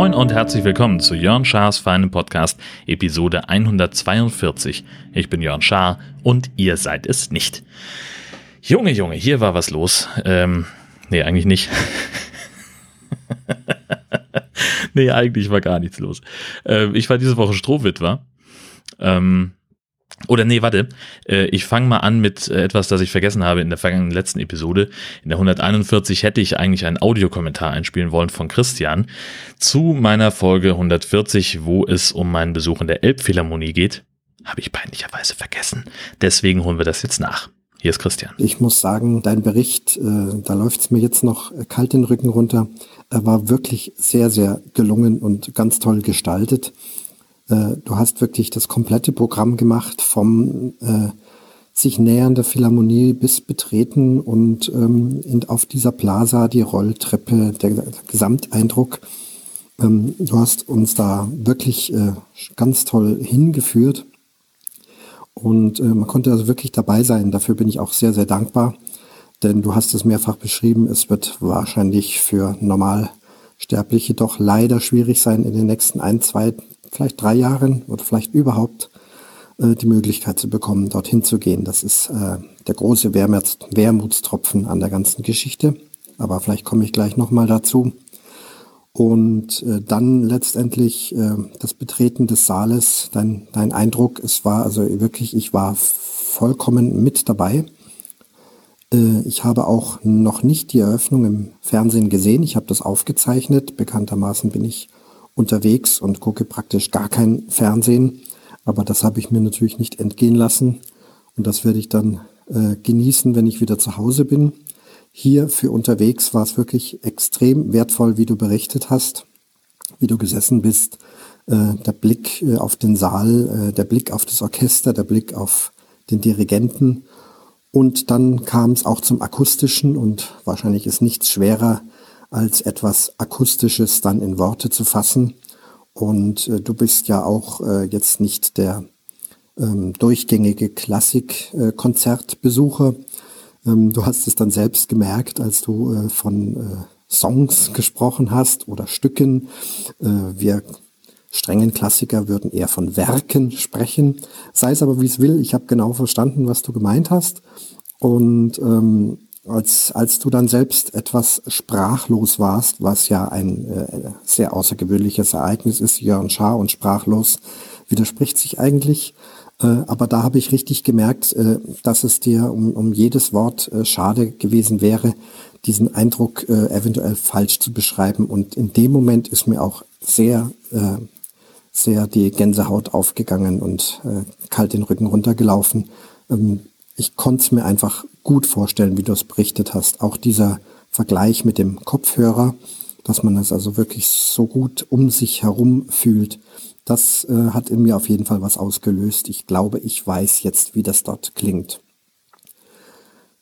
Moin und herzlich willkommen zu Jörn Schars feinem Podcast, Episode 142. Ich bin Jörn Schaar und ihr seid es nicht. Junge, Junge, hier war was los. Ähm, nee, eigentlich nicht. nee, eigentlich war gar nichts los. Äh, ich war diese Woche Strohwitwer. Ähm, oder nee, warte. Äh, ich fange mal an mit äh, etwas, das ich vergessen habe in der vergangenen letzten Episode. In der 141 hätte ich eigentlich einen Audiokommentar einspielen wollen von Christian zu meiner Folge 140, wo es um meinen Besuch in der Elbphilharmonie geht. Habe ich peinlicherweise vergessen. Deswegen holen wir das jetzt nach. Hier ist Christian. Ich muss sagen, dein Bericht, äh, da läuft es mir jetzt noch kalt den Rücken runter, Er war wirklich sehr, sehr gelungen und ganz toll gestaltet. Äh, du hast wirklich das komplette Programm gemacht vom äh, sich nähern der Philharmonie bis betreten und ähm, in, auf dieser Plaza die Rolltreppe, der, der Gesamteindruck. Ähm, du hast uns da wirklich äh, ganz toll hingeführt und äh, man konnte also wirklich dabei sein. Dafür bin ich auch sehr, sehr dankbar, denn du hast es mehrfach beschrieben, es wird wahrscheinlich für Normalsterbliche doch leider schwierig sein, in den nächsten ein, zwei, vielleicht drei Jahren oder vielleicht überhaupt äh, die Möglichkeit zu bekommen, dorthin zu gehen. Das ist äh, der große Wermuts Wermutstropfen an der ganzen Geschichte. Aber vielleicht komme ich gleich nochmal dazu. Und äh, dann letztendlich äh, das Betreten des Saales, dein, dein Eindruck, es war also wirklich, ich war vollkommen mit dabei. Äh, ich habe auch noch nicht die Eröffnung im Fernsehen gesehen. Ich habe das aufgezeichnet. Bekanntermaßen bin ich unterwegs und gucke praktisch gar kein Fernsehen. Aber das habe ich mir natürlich nicht entgehen lassen. Und das werde ich dann äh, genießen, wenn ich wieder zu Hause bin. Hier für unterwegs war es wirklich extrem wertvoll, wie du berichtet hast, wie du gesessen bist. Äh, der Blick äh, auf den Saal, äh, der Blick auf das Orchester, der Blick auf den Dirigenten. Und dann kam es auch zum Akustischen und wahrscheinlich ist nichts schwerer, als etwas Akustisches dann in Worte zu fassen. Und äh, du bist ja auch äh, jetzt nicht der ähm, durchgängige Klassikkonzertbesucher. Äh, ähm, du hast es dann selbst gemerkt, als du äh, von äh, Songs gesprochen hast oder Stücken. Äh, wir strengen Klassiker würden eher von Werken sprechen. Sei es aber wie es will, ich habe genau verstanden, was du gemeint hast. Und ähm, als, als du dann selbst etwas sprachlos warst, was ja ein äh, sehr außergewöhnliches Ereignis ist, Jörn Schaar und sprachlos widerspricht sich eigentlich. Äh, aber da habe ich richtig gemerkt, äh, dass es dir um, um jedes Wort äh, schade gewesen wäre, diesen Eindruck äh, eventuell falsch zu beschreiben. Und in dem Moment ist mir auch sehr, äh, sehr die Gänsehaut aufgegangen und äh, kalt den Rücken runtergelaufen. Ähm, ich konnte es mir einfach gut vorstellen, wie du es berichtet hast. Auch dieser Vergleich mit dem Kopfhörer, dass man es also wirklich so gut um sich herum fühlt, das äh, hat in mir auf jeden Fall was ausgelöst. Ich glaube, ich weiß jetzt, wie das dort klingt.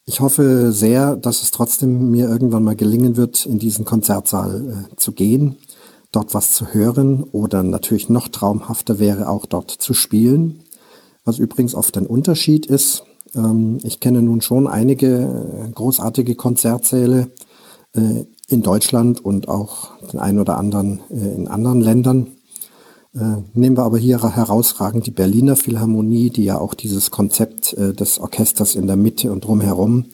Ich hoffe sehr, dass es trotzdem mir irgendwann mal gelingen wird, in diesen Konzertsaal äh, zu gehen, dort was zu hören oder natürlich noch traumhafter wäre, auch dort zu spielen. Was übrigens oft ein Unterschied ist, ähm, ich kenne nun schon einige äh, großartige Konzertsäle äh, in Deutschland und auch den einen oder anderen äh, in anderen Ländern. Nehmen wir aber hier herausragend die Berliner Philharmonie, die ja auch dieses Konzept des Orchesters in der Mitte und drumherum.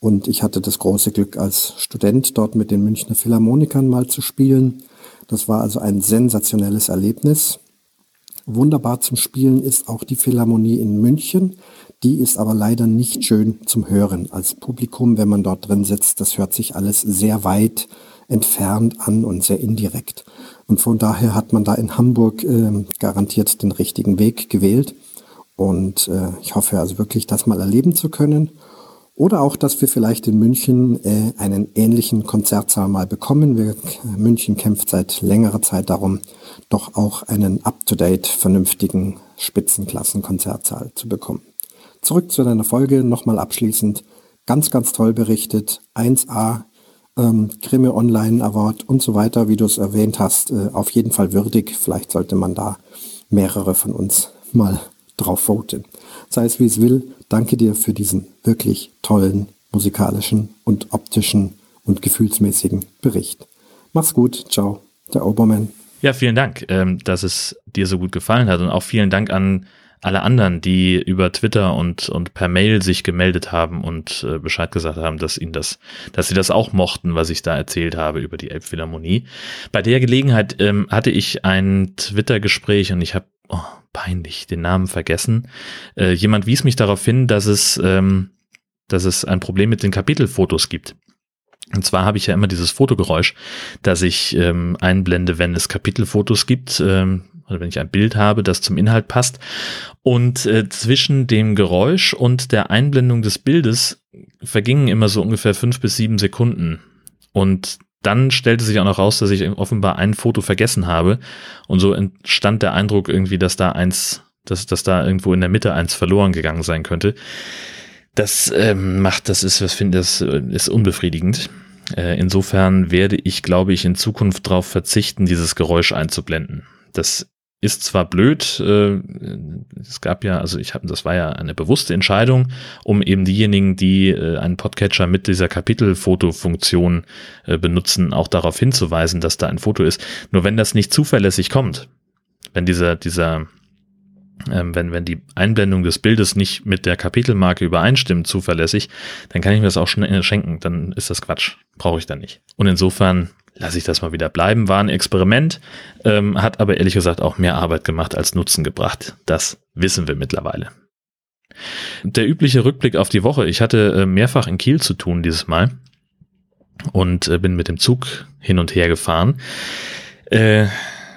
Und ich hatte das große Glück, als Student dort mit den Münchner Philharmonikern mal zu spielen. Das war also ein sensationelles Erlebnis. Wunderbar zum Spielen ist auch die Philharmonie in München. Die ist aber leider nicht schön zum Hören. Als Publikum, wenn man dort drin sitzt, das hört sich alles sehr weit entfernt an und sehr indirekt. Und von daher hat man da in Hamburg äh, garantiert den richtigen Weg gewählt. Und äh, ich hoffe also wirklich, das mal erleben zu können. Oder auch, dass wir vielleicht in München äh, einen ähnlichen Konzertsaal mal bekommen. Wir, München kämpft seit längerer Zeit darum, doch auch einen up-to-date, vernünftigen Spitzenklassenkonzertsaal zu bekommen. Zurück zu deiner Folge, nochmal abschließend. Ganz, ganz toll berichtet. 1A, ähm, Grimme Online Award und so weiter, wie du es erwähnt hast. Äh, auf jeden Fall würdig. Vielleicht sollte man da mehrere von uns mal drauf voten. Sei es wie es will, danke dir für diesen wirklich tollen musikalischen und optischen und gefühlsmäßigen Bericht. Mach's gut, ciao, der Obermann. Ja, vielen Dank, ähm, dass es dir so gut gefallen hat und auch vielen Dank an alle anderen, die über Twitter und, und per Mail sich gemeldet haben und äh, Bescheid gesagt haben, dass ihnen das, dass sie das auch mochten, was ich da erzählt habe über die Elbphilharmonie. Bei der Gelegenheit ähm, hatte ich ein Twitter-Gespräch und ich habe oh, peinlich den Namen vergessen. Äh, jemand wies mich darauf hin, dass es, ähm, dass es ein Problem mit den Kapitelfotos gibt. Und zwar habe ich ja immer dieses Fotogeräusch, das ich ähm, einblende, wenn es Kapitelfotos gibt, ähm, oder wenn ich ein Bild habe, das zum Inhalt passt. Und äh, zwischen dem Geräusch und der Einblendung des Bildes vergingen immer so ungefähr fünf bis sieben Sekunden. Und dann stellte sich auch noch raus, dass ich offenbar ein Foto vergessen habe. Und so entstand der Eindruck irgendwie, dass da eins, dass, dass da irgendwo in der Mitte eins verloren gegangen sein könnte. Das ähm, macht, das ist, was finde das äh, ist unbefriedigend. Äh, insofern werde ich, glaube ich, in Zukunft darauf verzichten, dieses Geräusch einzublenden. Das ist zwar blöd, äh, es gab ja, also ich habe, das war ja eine bewusste Entscheidung, um eben diejenigen, die äh, einen Podcatcher mit dieser Kapitelfotofunktion äh, benutzen, auch darauf hinzuweisen, dass da ein Foto ist. Nur wenn das nicht zuverlässig kommt, wenn dieser, dieser ähm, wenn, wenn die Einblendung des Bildes nicht mit der Kapitelmarke übereinstimmt, zuverlässig, dann kann ich mir das auch schnell schenken. Dann ist das Quatsch. Brauche ich dann nicht. Und insofern lasse ich das mal wieder bleiben. War ein Experiment, ähm, hat aber ehrlich gesagt auch mehr Arbeit gemacht als Nutzen gebracht. Das wissen wir mittlerweile. Der übliche Rückblick auf die Woche. Ich hatte äh, mehrfach in Kiel zu tun dieses Mal und äh, bin mit dem Zug hin und her gefahren. Äh,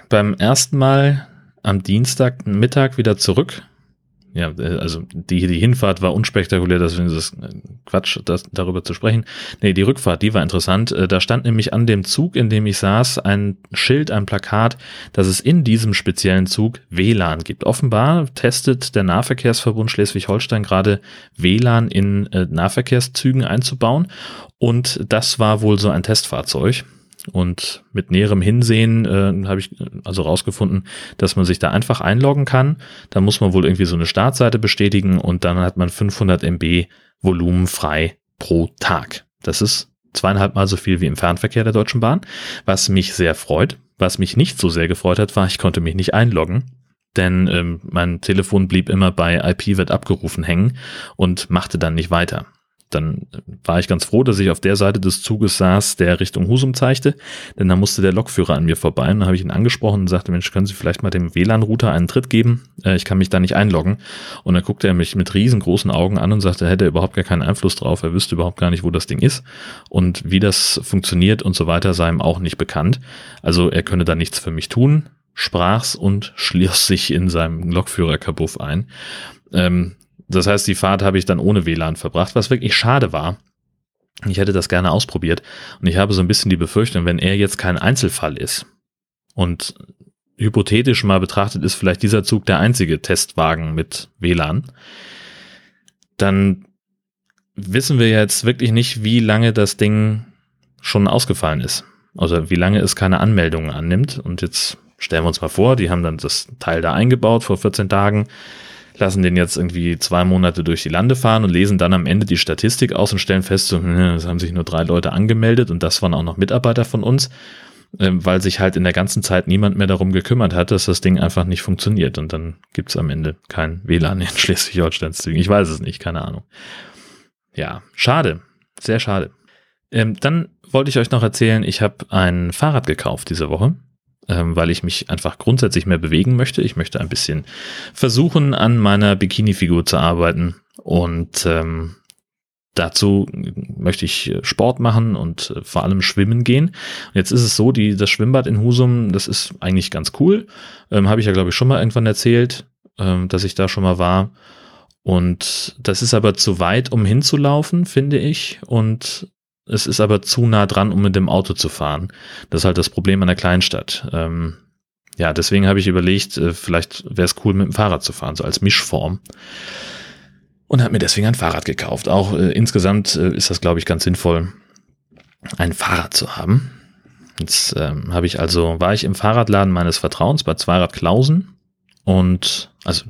beim ersten Mal am Dienstag Mittag wieder zurück. Ja, äh, also die, die Hinfahrt war unspektakulär, deswegen ist es äh, Quatsch, das, darüber zu sprechen. Nee, die Rückfahrt, die war interessant. Äh, da stand nämlich an dem Zug, in dem ich saß, ein Schild, ein Plakat, dass es in diesem speziellen Zug WLAN gibt. Offenbar testet der Nahverkehrsverbund Schleswig-Holstein gerade WLAN in Nahverkehrszügen einzubauen. Und das war wohl so ein Testfahrzeug. Und mit näherem Hinsehen äh, habe ich also rausgefunden, dass man sich da einfach einloggen kann. Da muss man wohl irgendwie so eine Startseite bestätigen und dann hat man 500 MB Volumen frei pro Tag. Das ist zweieinhalb Mal so viel wie im Fernverkehr der Deutschen Bahn, was mich sehr freut. Was mich nicht so sehr gefreut hat, war, ich konnte mich nicht einloggen, denn ähm, mein Telefon blieb immer bei IP wird abgerufen hängen und machte dann nicht weiter dann war ich ganz froh, dass ich auf der Seite des Zuges saß, der Richtung Husum zeigte, denn da musste der Lokführer an mir vorbei und dann habe ich ihn angesprochen und sagte, Mensch, können Sie vielleicht mal dem WLAN-Router einen Tritt geben? Äh, ich kann mich da nicht einloggen. Und dann guckte er mich mit riesengroßen Augen an und sagte, er hätte überhaupt gar keinen Einfluss drauf, er wüsste überhaupt gar nicht, wo das Ding ist und wie das funktioniert und so weiter sei ihm auch nicht bekannt. Also er könne da nichts für mich tun, sprach's und schloss sich in seinem Lokführerkabuff ein. Ähm, das heißt, die Fahrt habe ich dann ohne WLAN verbracht, was wirklich schade war. Ich hätte das gerne ausprobiert und ich habe so ein bisschen die Befürchtung, wenn er jetzt kein Einzelfall ist und hypothetisch mal betrachtet ist vielleicht dieser Zug der einzige Testwagen mit WLAN, dann wissen wir jetzt wirklich nicht, wie lange das Ding schon ausgefallen ist. Also wie lange es keine Anmeldungen annimmt. Und jetzt stellen wir uns mal vor, die haben dann das Teil da eingebaut vor 14 Tagen lassen den jetzt irgendwie zwei Monate durch die Lande fahren und lesen dann am Ende die Statistik aus und stellen fest, so, hm, es haben sich nur drei Leute angemeldet und das waren auch noch Mitarbeiter von uns, ähm, weil sich halt in der ganzen Zeit niemand mehr darum gekümmert hat, dass das Ding einfach nicht funktioniert und dann gibt's am Ende kein WLAN in Schleswig-Holsteins Zügen. Ich weiß es nicht, keine Ahnung. Ja, schade, sehr schade. Ähm, dann wollte ich euch noch erzählen, ich habe ein Fahrrad gekauft diese Woche weil ich mich einfach grundsätzlich mehr bewegen möchte. Ich möchte ein bisschen versuchen, an meiner Bikini-Figur zu arbeiten und ähm, dazu möchte ich Sport machen und äh, vor allem schwimmen gehen. Und jetzt ist es so, die, das Schwimmbad in Husum, das ist eigentlich ganz cool. Ähm, Habe ich ja, glaube ich, schon mal irgendwann erzählt, ähm, dass ich da schon mal war. Und das ist aber zu weit, um hinzulaufen, finde ich. Und es ist aber zu nah dran, um mit dem Auto zu fahren. Das ist halt das Problem an der Kleinstadt. Ähm, ja, deswegen habe ich überlegt, äh, vielleicht wäre es cool, mit dem Fahrrad zu fahren, so als Mischform. Und habe mir deswegen ein Fahrrad gekauft. Auch äh, insgesamt äh, ist das, glaube ich, ganz sinnvoll, ein Fahrrad zu haben. Jetzt ähm, habe ich also, war ich im Fahrradladen meines Vertrauens bei Zweirad Klausen und also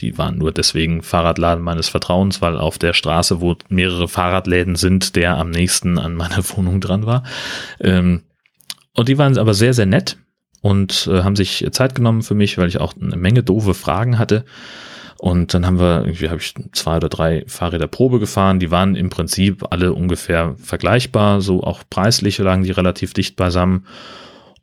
die waren nur deswegen Fahrradladen meines Vertrauens, weil auf der Straße, wo mehrere Fahrradläden sind, der am nächsten an meiner Wohnung dran war. Ähm, und die waren aber sehr, sehr nett und äh, haben sich Zeit genommen für mich, weil ich auch eine Menge doofe Fragen hatte. Und dann haben wir, irgendwie habe ich zwei oder drei Fahrräder Probe gefahren. Die waren im Prinzip alle ungefähr vergleichbar, so auch preislich lagen die relativ dicht beisammen.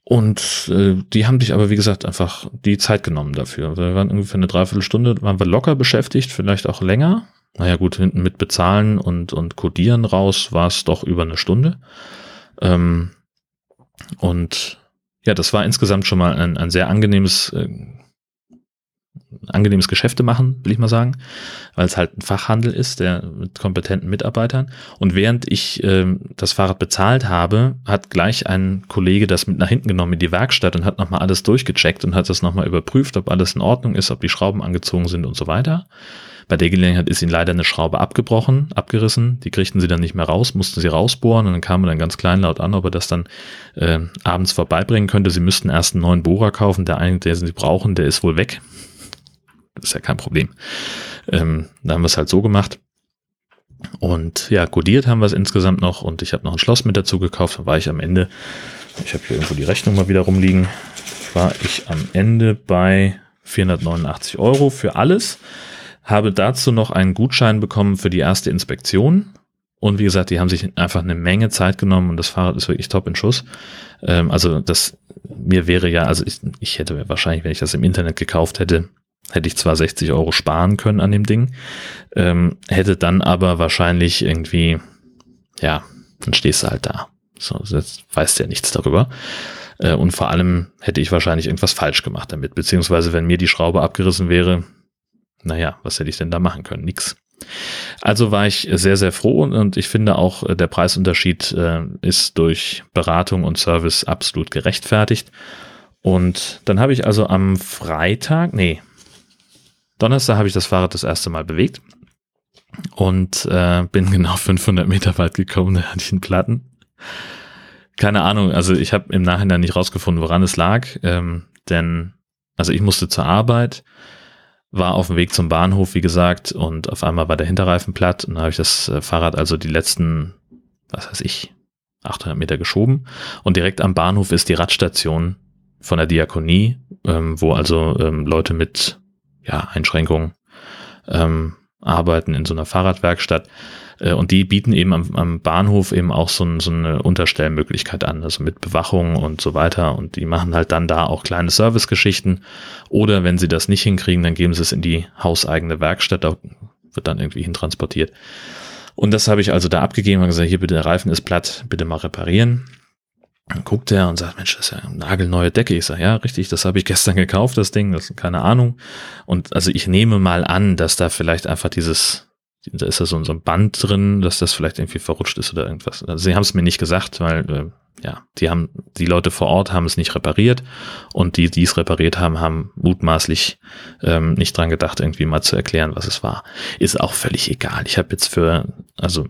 Und äh, die haben sich aber, wie gesagt, einfach die Zeit genommen dafür. Wir waren ungefähr eine Dreiviertelstunde, waren wir locker beschäftigt, vielleicht auch länger. Naja gut, hinten mit Bezahlen und, und Codieren raus war es doch über eine Stunde. Ähm, und ja, das war insgesamt schon mal ein, ein sehr angenehmes äh, angenehmes Geschäfte machen, will ich mal sagen, weil es halt ein Fachhandel ist, der mit kompetenten Mitarbeitern. Und während ich äh, das Fahrrad bezahlt habe, hat gleich ein Kollege das mit nach hinten genommen in die Werkstatt und hat nochmal alles durchgecheckt und hat das nochmal überprüft, ob alles in Ordnung ist, ob die Schrauben angezogen sind und so weiter. Bei der Gelegenheit ist ihnen leider eine Schraube abgebrochen, abgerissen. Die kriegten sie dann nicht mehr raus, mussten sie rausbohren und dann kam er dann ganz kleinlaut an, ob er das dann äh, abends vorbeibringen könnte. Sie müssten erst einen neuen Bohrer kaufen. Der eine, der sie brauchen, der ist wohl weg. Ist ja kein Problem. Ähm, da haben wir es halt so gemacht. Und ja, codiert haben wir es insgesamt noch und ich habe noch ein Schloss mit dazu gekauft. Da war ich am Ende, ich habe hier irgendwo die Rechnung mal wieder rumliegen, war ich am Ende bei 489 Euro für alles. Habe dazu noch einen Gutschein bekommen für die erste Inspektion. Und wie gesagt, die haben sich einfach eine Menge Zeit genommen und das Fahrrad ist wirklich top in Schuss. Ähm, also das, mir wäre ja, also ich, ich hätte wahrscheinlich, wenn ich das im Internet gekauft hätte, hätte ich zwar 60 Euro sparen können an dem Ding, ähm, hätte dann aber wahrscheinlich irgendwie, ja, dann stehst du halt da. So, jetzt weißt du ja nichts darüber. Äh, und vor allem hätte ich wahrscheinlich irgendwas falsch gemacht damit, beziehungsweise wenn mir die Schraube abgerissen wäre, naja, was hätte ich denn da machen können? Nix. Also war ich sehr, sehr froh und ich finde auch, äh, der Preisunterschied äh, ist durch Beratung und Service absolut gerechtfertigt. Und dann habe ich also am Freitag, nee, Donnerstag habe ich das Fahrrad das erste Mal bewegt und äh, bin genau 500 Meter weit gekommen, da hatte ich einen Platten. Keine Ahnung, also ich habe im Nachhinein nicht rausgefunden, woran es lag, ähm, denn also ich musste zur Arbeit, war auf dem Weg zum Bahnhof, wie gesagt, und auf einmal war der Hinterreifen platt und habe ich das äh, Fahrrad also die letzten, was weiß ich, 800 Meter geschoben und direkt am Bahnhof ist die Radstation von der Diakonie, ähm, wo also ähm, Leute mit ja, Einschränkungen ähm, arbeiten in so einer Fahrradwerkstatt. Äh, und die bieten eben am, am Bahnhof eben auch so, so eine Unterstellmöglichkeit an, also mit Bewachung und so weiter. Und die machen halt dann da auch kleine Servicegeschichten. Oder wenn sie das nicht hinkriegen, dann geben sie es in die hauseigene Werkstatt, da wird dann irgendwie hintransportiert. Und das habe ich also da abgegeben und gesagt, hier bitte der Reifen ist platt, bitte mal reparieren. Dann guckt er und sagt, Mensch, das ist ja eine nagelneue Decke. Ich sage, ja, richtig, das habe ich gestern gekauft, das Ding, das keine Ahnung. Und also ich nehme mal an, dass da vielleicht einfach dieses, da ist ja so, ein Band drin, dass das vielleicht irgendwie verrutscht ist oder irgendwas. Also sie haben es mir nicht gesagt, weil äh, ja, die haben, die Leute vor Ort haben es nicht repariert und die, die es repariert haben, haben mutmaßlich ähm, nicht dran gedacht, irgendwie mal zu erklären, was es war. Ist auch völlig egal. Ich habe jetzt für, also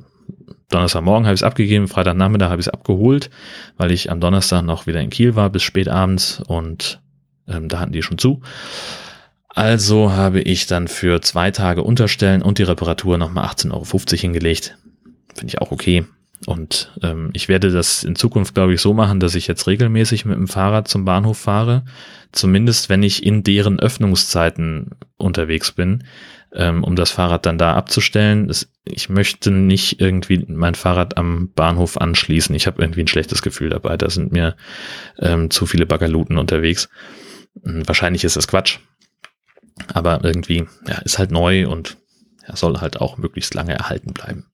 Donnerstagmorgen habe ich es abgegeben, Freitagnachmittag habe ich es abgeholt, weil ich am Donnerstag noch wieder in Kiel war bis spät abends und ähm, da hatten die schon zu. Also habe ich dann für zwei Tage Unterstellen und die Reparatur nochmal 18,50 Euro hingelegt. Finde ich auch okay. Und ähm, ich werde das in Zukunft, glaube ich, so machen, dass ich jetzt regelmäßig mit dem Fahrrad zum Bahnhof fahre. Zumindest wenn ich in deren Öffnungszeiten unterwegs bin, ähm, um das Fahrrad dann da abzustellen. Das, ich möchte nicht irgendwie mein Fahrrad am Bahnhof anschließen. Ich habe irgendwie ein schlechtes Gefühl dabei. Da sind mir ähm, zu viele Bagaluten unterwegs. Hm, wahrscheinlich ist das Quatsch. Aber irgendwie, ja, ist halt neu und ja, soll halt auch möglichst lange erhalten bleiben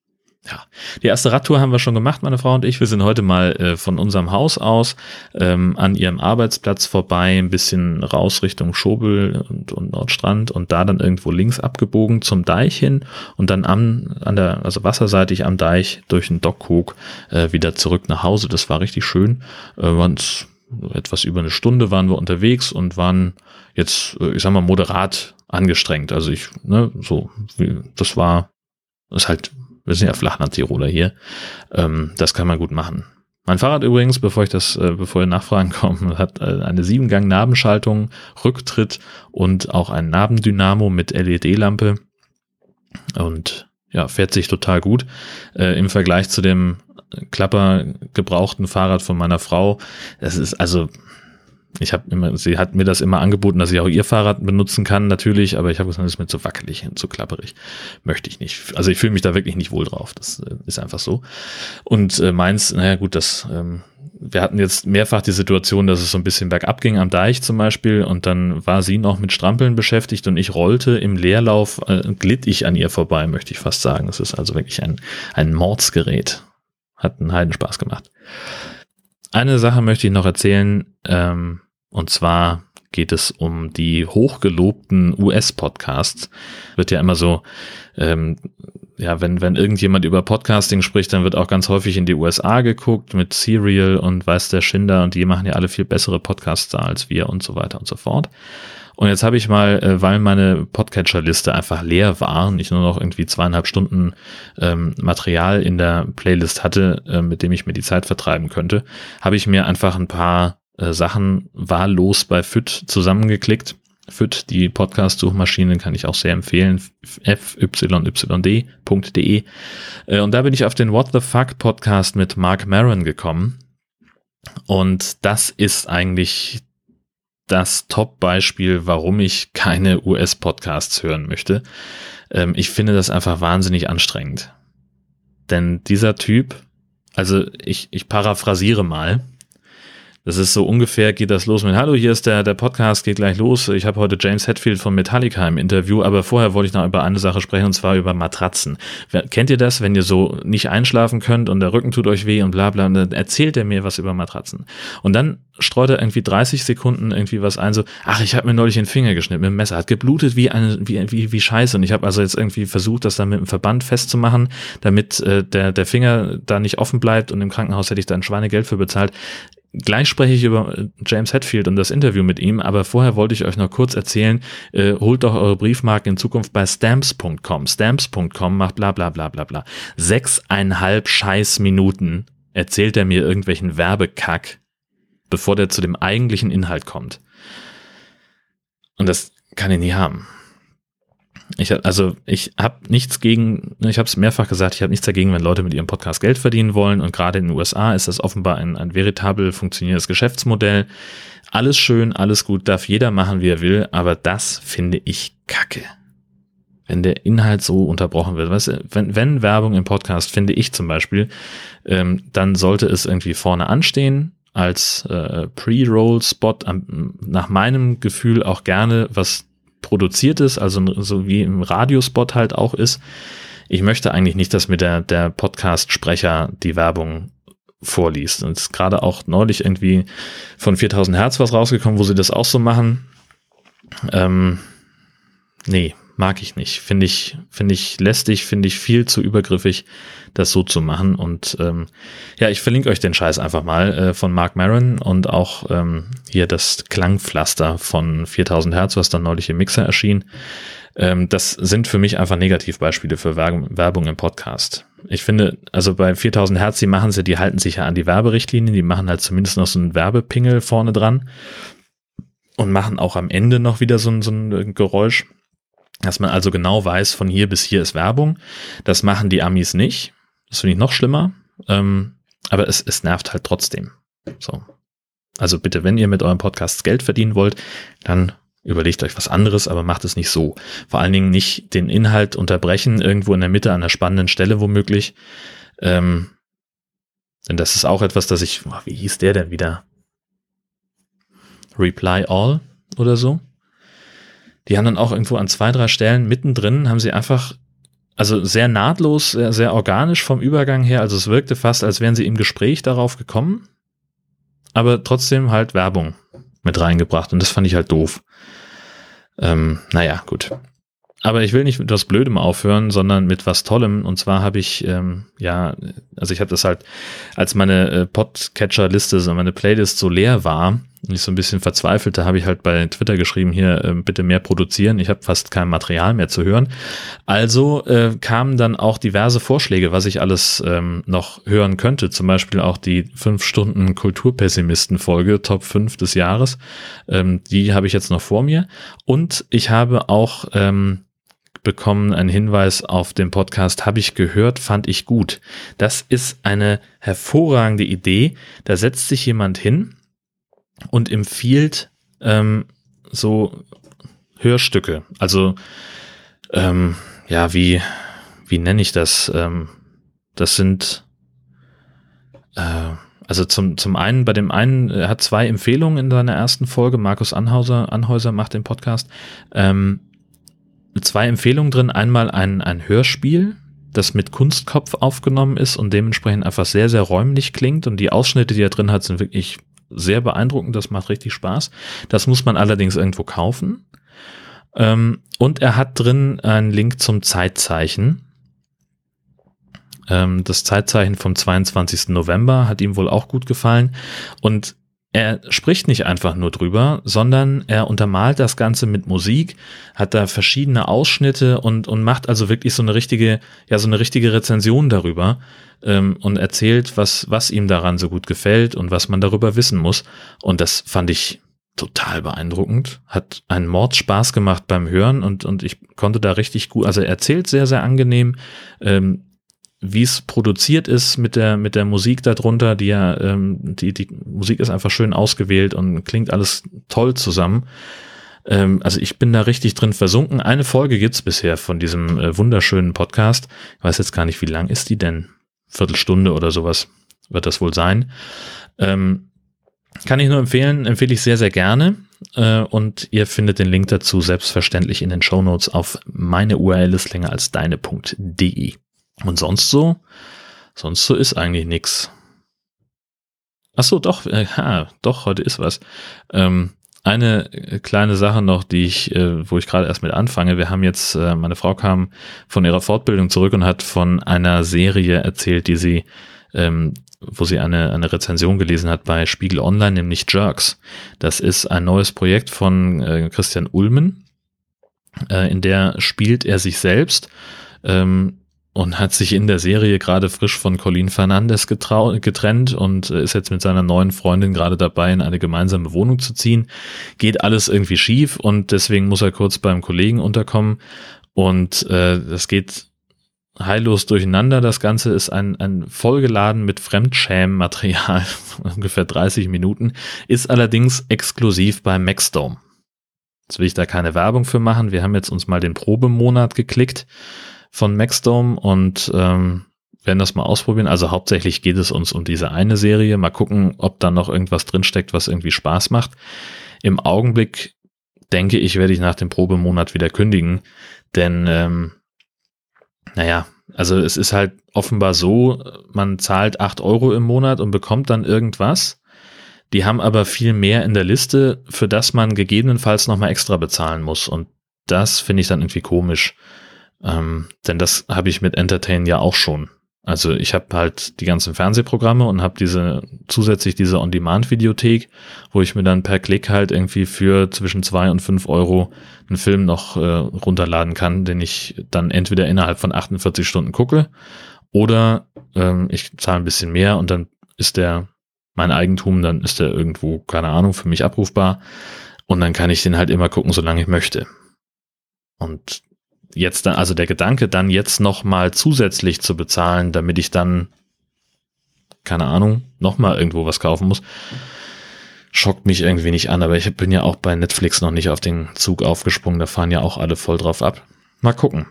ja, die erste Radtour haben wir schon gemacht, meine Frau und ich. Wir sind heute mal äh, von unserem Haus aus ähm, an ihrem Arbeitsplatz vorbei, ein bisschen raus Richtung Schobel und, und Nordstrand und da dann irgendwo links abgebogen zum Deich hin und dann am, an der, also wasserseitig am Deich durch den Dockhug äh, wieder zurück nach Hause. Das war richtig schön. Äh, uns etwas über eine Stunde waren wir unterwegs und waren jetzt, äh, ich sag mal, moderat angestrengt. Also ich, ne, so, das war, ist halt wir sind ja Flachland-Tiroler hier, ähm, das kann man gut machen. Mein Fahrrad übrigens, bevor ich das, äh, bevor ihr Nachfragen kommen, hat äh, eine Siebengang-Nabenschaltung, Rücktritt und auch ein Nabendynamo mit LED-Lampe und ja, fährt sich total gut äh, im Vergleich zu dem Klapper gebrauchten Fahrrad von meiner Frau. Das ist also ich habe immer, sie hat mir das immer angeboten, dass ich auch ihr Fahrrad benutzen kann, natürlich, aber ich habe gesagt, das ist mir zu wackelig und zu klapperig. Möchte ich nicht. Also ich fühle mich da wirklich nicht wohl drauf. Das äh, ist einfach so. Und äh, meins, naja gut, das, ähm, wir hatten jetzt mehrfach die Situation, dass es so ein bisschen bergab ging am Deich zum Beispiel und dann war sie noch mit Strampeln beschäftigt und ich rollte im Leerlauf, äh, glitt ich an ihr vorbei, möchte ich fast sagen. Das ist also wirklich ein, ein Mordsgerät. Hat einen Heidenspaß gemacht. Eine Sache möchte ich noch erzählen, ähm, und zwar geht es um die hochgelobten US-Podcasts. Wird ja immer so, ähm, ja, wenn, wenn irgendjemand über Podcasting spricht, dann wird auch ganz häufig in die USA geguckt mit Serial und weiß der Schinder und die machen ja alle viel bessere Podcasts da als wir und so weiter und so fort. Und jetzt habe ich mal, äh, weil meine Podcatcher-Liste einfach leer war und ich nur noch irgendwie zweieinhalb Stunden ähm, Material in der Playlist hatte, äh, mit dem ich mir die Zeit vertreiben könnte, habe ich mir einfach ein paar äh, Sachen wahllos bei FIT zusammengeklickt. FIT, die Podcast-Suchmaschine, kann ich auch sehr empfehlen. fyyd.de. Äh, und da bin ich auf den What the Fuck Podcast mit Mark Maron gekommen. Und das ist eigentlich das Top-Beispiel, warum ich keine US-Podcasts hören möchte. Ähm, ich finde das einfach wahnsinnig anstrengend. Denn dieser Typ, also ich, ich paraphrasiere mal, das ist so ungefähr, geht das los mit, hallo, hier ist der, der Podcast, geht gleich los. Ich habe heute James Hetfield von Metallica im Interview, aber vorher wollte ich noch über eine Sache sprechen, und zwar über Matratzen. Kennt ihr das, wenn ihr so nicht einschlafen könnt und der Rücken tut euch weh und bla bla, und dann erzählt er mir was über Matratzen. Und dann streut er irgendwie 30 Sekunden irgendwie was ein, so, ach, ich habe mir neulich den Finger geschnitten mit dem Messer, hat geblutet wie eine, wie, wie, wie Scheiße. Und ich habe also jetzt irgendwie versucht, das dann mit dem Verband festzumachen, damit äh, der, der Finger da nicht offen bleibt und im Krankenhaus hätte ich da ein Schweinegeld für bezahlt Gleich spreche ich über äh, James Hetfield und das Interview mit ihm, aber vorher wollte ich euch noch kurz erzählen, äh, holt doch eure Briefmarken in Zukunft bei stamps.com. Stamps.com macht bla bla bla bla bla. Sechseinhalb Scheißminuten erzählt er mir irgendwelchen Werbekack, bevor der zu dem eigentlichen Inhalt kommt. Und das kann ich nie haben. Ich, also ich habe nichts gegen, ich habe es mehrfach gesagt, ich habe nichts dagegen, wenn Leute mit ihrem Podcast Geld verdienen wollen. Und gerade in den USA ist das offenbar ein, ein veritabel funktionierendes Geschäftsmodell. Alles schön, alles gut, darf jeder machen, wie er will, aber das finde ich kacke. Wenn der Inhalt so unterbrochen wird. Weißt du, wenn, wenn Werbung im Podcast, finde ich zum Beispiel, ähm, dann sollte es irgendwie vorne anstehen, als äh, Pre-Roll-Spot, nach meinem Gefühl auch gerne was produziert ist, also so wie im Radiospot halt auch ist. Ich möchte eigentlich nicht, dass mir der, der Podcast-Sprecher die Werbung vorliest. Und es ist gerade auch neulich irgendwie von 4000 Hertz was rausgekommen, wo sie das auch so machen. Ähm, nee, mag ich nicht. Finde ich, finde ich lästig, finde ich viel zu übergriffig, das so zu machen. Und ähm, ja, ich verlinke euch den Scheiß einfach mal äh, von Mark Maron und auch ähm, hier das Klangpflaster von 4000 Hertz, was dann neulich im Mixer erschien. Ähm, das sind für mich einfach Negativbeispiele für Werbung im Podcast. Ich finde, also bei 4000 Hertz, die machen sie, die halten sich ja an die Werberichtlinien, die machen halt zumindest noch so einen Werbepingel vorne dran und machen auch am Ende noch wieder so ein, so ein Geräusch dass man also genau weiß, von hier bis hier ist Werbung. Das machen die Amis nicht. Das finde ich noch schlimmer. Ähm, aber es, es nervt halt trotzdem. So. Also bitte, wenn ihr mit eurem Podcast Geld verdienen wollt, dann überlegt euch was anderes, aber macht es nicht so. Vor allen Dingen nicht den Inhalt unterbrechen, irgendwo in der Mitte an einer spannenden Stelle womöglich. Ähm, denn das ist auch etwas, das ich, wie hieß der denn wieder? Reply All oder so? Die haben dann auch irgendwo an zwei, drei Stellen mittendrin, haben sie einfach, also sehr nahtlos, sehr, sehr organisch vom Übergang her, also es wirkte fast, als wären sie im Gespräch darauf gekommen, aber trotzdem halt Werbung mit reingebracht und das fand ich halt doof. Ähm, naja, gut. Aber ich will nicht mit was Blödem aufhören, sondern mit was Tollem. Und zwar habe ich, ähm, ja, also ich habe das halt, als meine äh, Podcatcher-Liste, so meine Playlist so leer war, Ich so ein bisschen verzweifelt, da habe ich halt bei Twitter geschrieben, hier äh, bitte mehr produzieren. Ich habe fast kein Material mehr zu hören. Also äh, kamen dann auch diverse Vorschläge, was ich alles ähm, noch hören könnte. Zum Beispiel auch die fünf Stunden Kulturpessimisten-Folge, Top 5 des Jahres. Ähm, die habe ich jetzt noch vor mir. Und ich habe auch ähm, bekommen einen Hinweis auf dem Podcast, habe ich gehört, fand ich gut. Das ist eine hervorragende Idee. Da setzt sich jemand hin und empfiehlt ähm, so Hörstücke. Also ähm, ja, wie wie nenne ich das? Ähm, das sind äh, also zum, zum einen, bei dem einen, er hat zwei Empfehlungen in seiner ersten Folge. Markus Anhauser, Anhäuser macht den Podcast. Ähm, zwei Empfehlungen drin. Einmal ein, ein Hörspiel, das mit Kunstkopf aufgenommen ist und dementsprechend einfach sehr, sehr räumlich klingt. Und die Ausschnitte, die er drin hat, sind wirklich sehr beeindruckend. Das macht richtig Spaß. Das muss man allerdings irgendwo kaufen. Ähm, und er hat drin einen Link zum Zeitzeichen. Ähm, das Zeitzeichen vom 22. November hat ihm wohl auch gut gefallen. Und er spricht nicht einfach nur drüber, sondern er untermalt das Ganze mit Musik, hat da verschiedene Ausschnitte und, und macht also wirklich so eine richtige, ja, so eine richtige Rezension darüber ähm, und erzählt, was, was ihm daran so gut gefällt und was man darüber wissen muss. Und das fand ich total beeindruckend. Hat einen Mordspaß gemacht beim Hören und, und ich konnte da richtig gut, also er erzählt sehr, sehr angenehm. Ähm, wie es produziert ist mit der mit der Musik darunter, die ja ähm, die die Musik ist einfach schön ausgewählt und klingt alles toll zusammen. Ähm, also ich bin da richtig drin versunken. Eine Folge gibt's bisher von diesem äh, wunderschönen Podcast. Ich weiß jetzt gar nicht, wie lang ist die denn? Viertelstunde oder sowas wird das wohl sein. Ähm, kann ich nur empfehlen, empfehle ich sehr, sehr gerne. Äh, und ihr findet den Link dazu selbstverständlich in den Show Notes auf meine URL ist länger als deine.de. Und sonst so? Sonst so ist eigentlich nix. Ach so, doch, äh, ha, doch, heute ist was. Ähm, eine äh, kleine Sache noch, die ich, äh, wo ich gerade erst mit anfange. Wir haben jetzt, äh, meine Frau kam von ihrer Fortbildung zurück und hat von einer Serie erzählt, die sie, ähm, wo sie eine, eine Rezension gelesen hat bei Spiegel Online, nämlich Jerks. Das ist ein neues Projekt von äh, Christian Ulmen. Äh, in der spielt er sich selbst. Ähm, und hat sich in der Serie gerade frisch von Colin Fernandez getrennt und ist jetzt mit seiner neuen Freundin gerade dabei, in eine gemeinsame Wohnung zu ziehen. Geht alles irgendwie schief und deswegen muss er kurz beim Kollegen unterkommen und äh, das geht heillos durcheinander. Das Ganze ist ein, ein vollgeladen mit Fremdschäm-Material, ungefähr 30 Minuten, ist allerdings exklusiv bei Maxdome. Jetzt will ich da keine Werbung für machen. Wir haben jetzt uns mal den Probemonat geklickt von Maxdome und ähm, werden das mal ausprobieren. Also hauptsächlich geht es uns um diese eine Serie. Mal gucken, ob da noch irgendwas drinsteckt, was irgendwie Spaß macht. Im Augenblick denke ich, werde ich nach dem Probemonat wieder kündigen, denn ähm, naja, also es ist halt offenbar so, man zahlt acht Euro im Monat und bekommt dann irgendwas. Die haben aber viel mehr in der Liste, für das man gegebenenfalls nochmal extra bezahlen muss. Und das finde ich dann irgendwie komisch. Ähm, denn das habe ich mit Entertain ja auch schon. Also ich habe halt die ganzen Fernsehprogramme und habe diese zusätzlich diese On-Demand-Videothek, wo ich mir dann per Klick halt irgendwie für zwischen zwei und fünf Euro einen Film noch äh, runterladen kann, den ich dann entweder innerhalb von 48 Stunden gucke oder ähm, ich zahle ein bisschen mehr und dann ist der mein Eigentum, dann ist der irgendwo, keine Ahnung, für mich abrufbar und dann kann ich den halt immer gucken, solange ich möchte. Und jetzt dann, also der Gedanke, dann jetzt nochmal zusätzlich zu bezahlen, damit ich dann, keine Ahnung, nochmal irgendwo was kaufen muss, schockt mich irgendwie nicht an. Aber ich bin ja auch bei Netflix noch nicht auf den Zug aufgesprungen. Da fahren ja auch alle voll drauf ab. Mal gucken,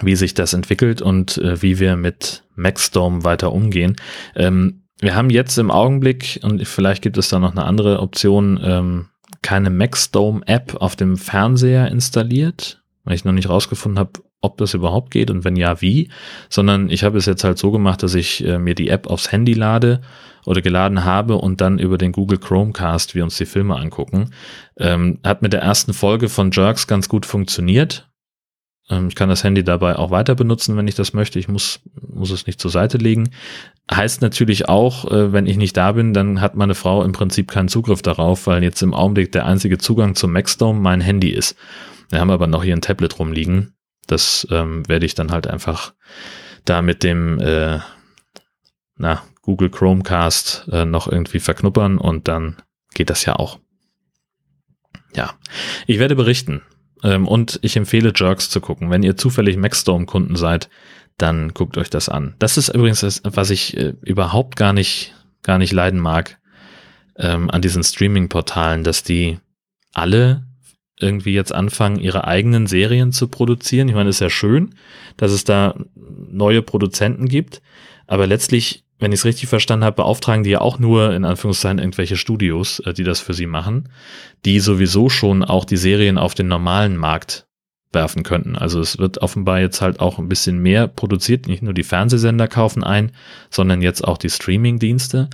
wie sich das entwickelt und äh, wie wir mit Maxdome weiter umgehen. Ähm, wir haben jetzt im Augenblick, und vielleicht gibt es da noch eine andere Option, ähm, keine Maxdome-App auf dem Fernseher installiert weil ich noch nicht rausgefunden habe, ob das überhaupt geht und wenn ja, wie, sondern ich habe es jetzt halt so gemacht, dass ich äh, mir die App aufs Handy lade oder geladen habe und dann über den Google Chromecast wir uns die Filme angucken. Ähm, hat mit der ersten Folge von Jerks ganz gut funktioniert. Ähm, ich kann das Handy dabei auch weiter benutzen, wenn ich das möchte. Ich muss, muss es nicht zur Seite legen. Heißt natürlich auch, äh, wenn ich nicht da bin, dann hat meine Frau im Prinzip keinen Zugriff darauf, weil jetzt im Augenblick der einzige Zugang zum Maxdome mein Handy ist. Wir haben aber noch hier ein Tablet rumliegen. Das ähm, werde ich dann halt einfach da mit dem äh, na, Google Chromecast äh, noch irgendwie verknuppern und dann geht das ja auch. Ja, ich werde berichten. Ähm, und ich empfehle Jerks zu gucken. Wenn ihr zufällig Maxstorm-Kunden seid, dann guckt euch das an. Das ist übrigens das, was ich äh, überhaupt gar nicht, gar nicht leiden mag ähm, an diesen Streaming-Portalen, dass die alle irgendwie jetzt anfangen, ihre eigenen Serien zu produzieren. Ich meine, ist ja schön, dass es da neue Produzenten gibt, aber letztlich wenn ich es richtig verstanden habe, beauftragen die ja auch nur in Anführungszeichen irgendwelche Studios, äh, die das für sie machen, die sowieso schon auch die Serien auf den normalen Markt werfen könnten. Also es wird offenbar jetzt halt auch ein bisschen mehr produziert. Nicht nur die Fernsehsender kaufen ein, sondern jetzt auch die Streaming-Dienste.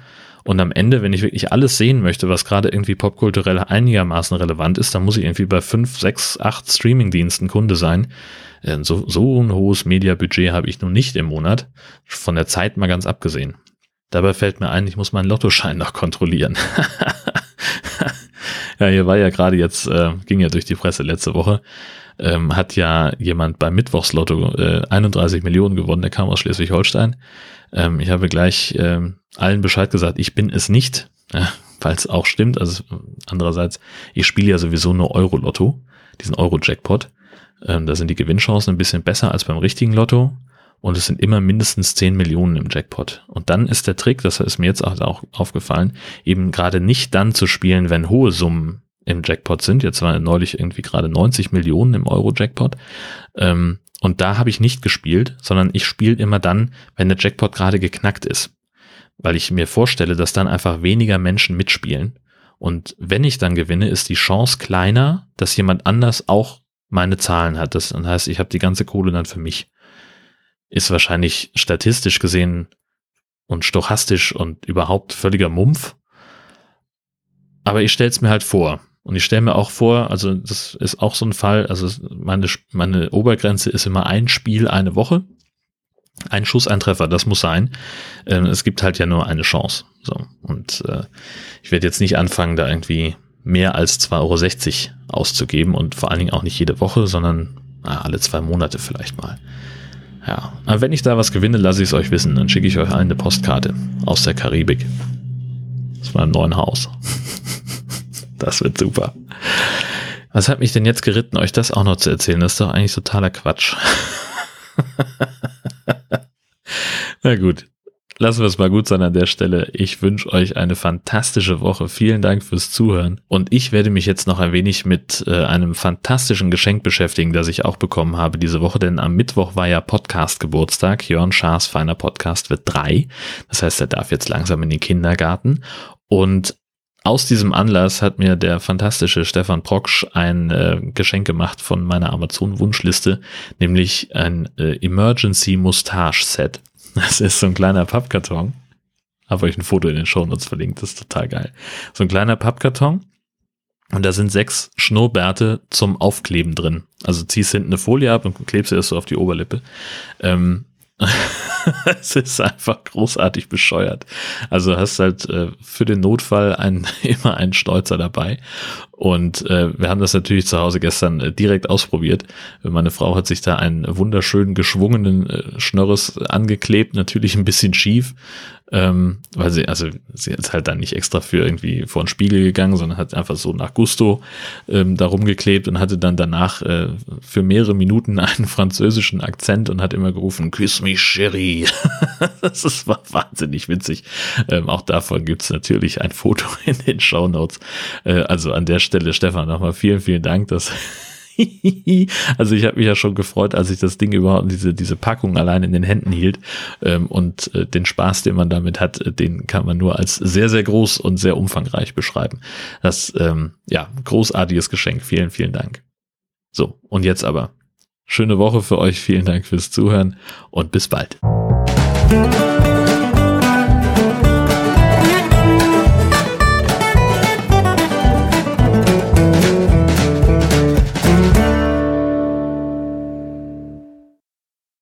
Und am Ende, wenn ich wirklich alles sehen möchte, was gerade irgendwie popkulturell einigermaßen relevant ist, dann muss ich irgendwie bei fünf, sechs, acht Streaming-Diensten Kunde sein. Äh, so, so ein hohes Mediabudget habe ich nun nicht im Monat, von der Zeit mal ganz abgesehen. Dabei fällt mir ein, ich muss meinen Lottoschein noch kontrollieren. ja, hier war ja gerade jetzt, äh, ging ja durch die Presse letzte Woche, ähm, hat ja jemand beim Mittwochslotto äh, 31 Millionen gewonnen, der kam aus Schleswig-Holstein. Ähm, ich habe gleich ähm, allen Bescheid gesagt, ich bin es nicht, weil es auch stimmt. Also andererseits, ich spiele ja sowieso nur Euro-Lotto, diesen Euro-Jackpot. Ähm, da sind die Gewinnchancen ein bisschen besser als beim richtigen Lotto. Und es sind immer mindestens 10 Millionen im Jackpot. Und dann ist der Trick, das ist mir jetzt auch aufgefallen, eben gerade nicht dann zu spielen, wenn hohe Summen im Jackpot sind. Jetzt war neulich irgendwie gerade 90 Millionen im Euro-Jackpot. Ähm, und da habe ich nicht gespielt, sondern ich spiele immer dann, wenn der Jackpot gerade geknackt ist. Weil ich mir vorstelle, dass dann einfach weniger Menschen mitspielen. Und wenn ich dann gewinne, ist die Chance kleiner, dass jemand anders auch meine Zahlen hat. Das heißt, ich habe die ganze Kohle dann für mich. Ist wahrscheinlich statistisch gesehen und stochastisch und überhaupt völliger Mumpf. Aber ich stelle es mir halt vor. Und ich stelle mir auch vor, also das ist auch so ein Fall, also meine, meine Obergrenze ist immer ein Spiel eine Woche. Ein Schuss, ein Treffer, das muss sein. Ähm, es gibt halt ja nur eine Chance. So. Und äh, ich werde jetzt nicht anfangen, da irgendwie mehr als 2,60 Euro auszugeben und vor allen Dingen auch nicht jede Woche, sondern na, alle zwei Monate vielleicht mal. Ja, aber wenn ich da was gewinne, lasse ich es euch wissen. Dann schicke ich euch eine Postkarte aus der Karibik. Aus meinem neuen Haus. das wird super. Was hat mich denn jetzt geritten, euch das auch noch zu erzählen? Das ist doch eigentlich totaler Quatsch. Na gut, Lassen wir es mal gut sein an der Stelle. Ich wünsche euch eine fantastische Woche. Vielen Dank fürs Zuhören. Und ich werde mich jetzt noch ein wenig mit äh, einem fantastischen Geschenk beschäftigen, das ich auch bekommen habe diese Woche. Denn am Mittwoch war ja Podcast-Geburtstag. Jörn Schaas feiner Podcast wird drei. Das heißt, er darf jetzt langsam in den Kindergarten. Und aus diesem Anlass hat mir der fantastische Stefan Proksch ein äh, Geschenk gemacht von meiner Amazon-Wunschliste, nämlich ein äh, Emergency Mustache Set. Das ist so ein kleiner Pappkarton. Habe euch ein Foto in den Shownotes verlinkt, das ist total geil. So ein kleiner Pappkarton. Und da sind sechs Schnurrbärte zum Aufkleben drin. Also ziehst hinten eine Folie ab und klebst sie erst so auf die Oberlippe. Ähm, es ist einfach großartig bescheuert. Also hast halt äh, für den Notfall ein, immer einen Stolzer dabei. Und äh, wir haben das natürlich zu Hause gestern äh, direkt ausprobiert. Meine Frau hat sich da einen wunderschönen geschwungenen äh, Schnörres angeklebt, natürlich ein bisschen schief, ähm, weil sie, also sie ist halt dann nicht extra für irgendwie vor den Spiegel gegangen, sondern hat einfach so nach Gusto ähm, darum geklebt und hatte dann danach äh, für mehrere Minuten einen französischen Akzent und hat immer gerufen, Kiss me, Sherry. das war wahnsinnig witzig. Ähm, auch davon gibt's natürlich ein Foto in den Show Notes. Äh, also an der Stelle, Stefan, nochmal vielen, vielen Dank, dass also ich habe mich ja schon gefreut, als ich das Ding überhaupt, diese, diese Packung allein in den Händen hielt. Ähm, und äh, den Spaß, den man damit hat, äh, den kann man nur als sehr, sehr groß und sehr umfangreich beschreiben. Das, ähm, ja, großartiges Geschenk. Vielen, vielen Dank. So, und jetzt aber. Schöne Woche für euch. Vielen Dank fürs Zuhören und bis bald.